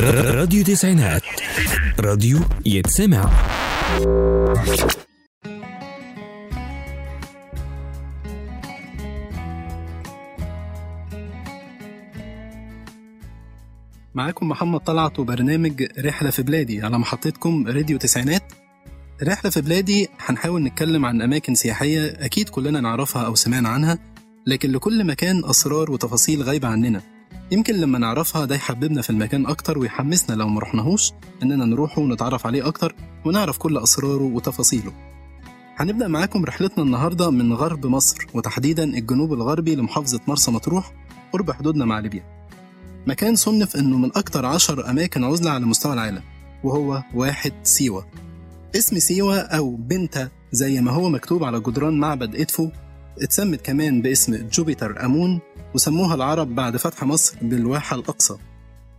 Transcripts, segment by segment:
راديو تسعينات. راديو يتسمع. معاكم محمد طلعت وبرنامج رحلة في بلادي على محطتكم راديو تسعينات. رحلة في بلادي هنحاول نتكلم عن أماكن سياحية أكيد كلنا نعرفها أو سمعنا عنها لكن لكل مكان أسرار وتفاصيل غايبة عننا. يمكن لما نعرفها ده يحببنا في المكان أكتر ويحمسنا لو مرحناهوش إننا نروحه ونتعرف عليه أكتر ونعرف كل أسراره وتفاصيله. هنبدأ معاكم رحلتنا النهاردة من غرب مصر وتحديدا الجنوب الغربي لمحافظة مرسى مطروح قرب حدودنا مع ليبيا. مكان صنف إنه من أكتر عشر أماكن عزلة على مستوى العالم وهو واحد سيوة. اسم سيوة أو بنتا زي ما هو مكتوب على جدران معبد إدفو اتسمت كمان باسم جوبيتر أمون وسموها العرب بعد فتح مصر بالواحة الأقصى.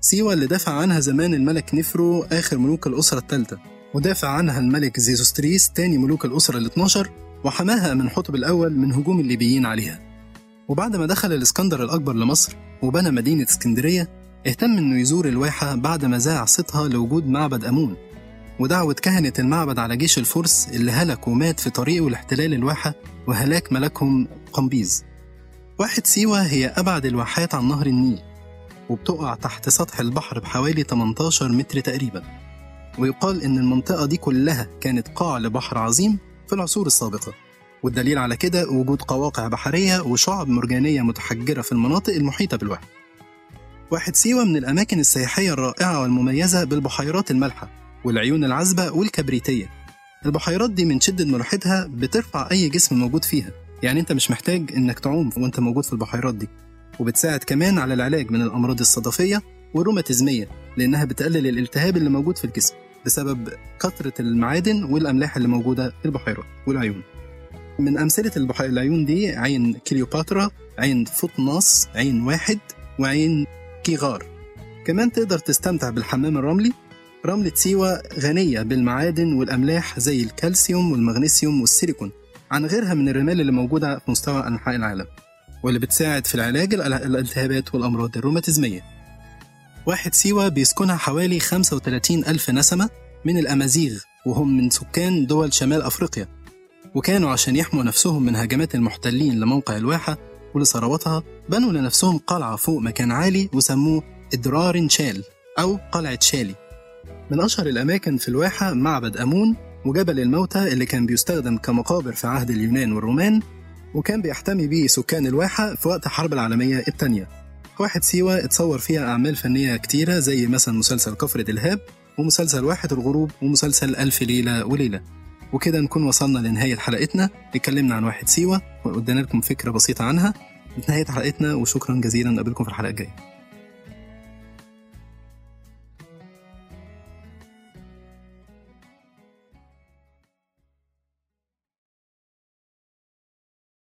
سيوة اللي دافع عنها زمان الملك نفرو آخر ملوك الأسرة الثالثة ودافع عنها الملك زيزوستريس تاني ملوك الأسرة ال 12 وحماها من حتب الأول من هجوم الليبيين عليها. وبعد ما دخل الإسكندر الأكبر لمصر وبنى مدينة اسكندرية اهتم إنه يزور الواحة بعد ما ذاع صيتها لوجود معبد أمون. ودعوة كهنة المعبد على جيش الفرس اللي هلك ومات في طريقه لاحتلال الواحة وهلاك ملكهم قمبيز واحد سيوة هي أبعد الواحات عن نهر النيل وبتقع تحت سطح البحر بحوالي 18 متر تقريبا. ويقال إن المنطقة دي كلها كانت قاع لبحر عظيم في العصور السابقة. والدليل على كده وجود قواقع بحرية وشعب مرجانية متحجرة في المناطق المحيطة بالواحة واحد سيوة من الأماكن السياحية الرائعة والمميزة بالبحيرات المالحة والعيون العذبة والكبريتية. البحيرات دي من شدة ملوحتها بترفع أي جسم موجود فيها. يعني أنت مش محتاج إنك تعوم وأنت موجود في البحيرات دي. وبتساعد كمان على العلاج من الأمراض الصدفية والروماتيزمية لأنها بتقلل الالتهاب اللي موجود في الجسم بسبب كثرة المعادن والأملاح اللي موجودة في البحيرات والعيون. من أمثلة البحيرة العيون دي عين كليوباترا عين فوطناس عين واحد وعين كيغار. كمان تقدر تستمتع بالحمام الرملي. رملة سيوة غنية بالمعادن والأملاح زي الكالسيوم والمغنيسيوم والسيليكون. عن غيرها من الرمال اللي موجودة في مستوى أنحاء العالم واللي بتساعد في العلاج الالتهابات والأمراض الروماتيزمية. واحد سيوة بيسكنها حوالي 35 ألف نسمة من الأمازيغ وهم من سكان دول شمال أفريقيا. وكانوا عشان يحموا نفسهم من هجمات المحتلين لموقع الواحة ولثرواتها بنوا لنفسهم قلعة فوق مكان عالي وسموه إدرار شال أو قلعة شالي. من أشهر الأماكن في الواحة معبد أمون وجبل الموتى اللي كان بيستخدم كمقابر في عهد اليونان والرومان وكان بيحتمي بيه سكان الواحة في وقت الحرب العالمية الثانية واحد سيوة اتصور فيها أعمال فنية كتيرة زي مثلا مسلسل كفر دلهاب ومسلسل واحد الغروب ومسلسل ألف ليلة وليلة. وكده نكون وصلنا لنهاية حلقتنا. اتكلمنا عن واحد سيوة وقدنا لكم فكرة بسيطة عنها. نهاية حلقتنا وشكرا جزيلا. نقابلكم في الحلقة الجاية.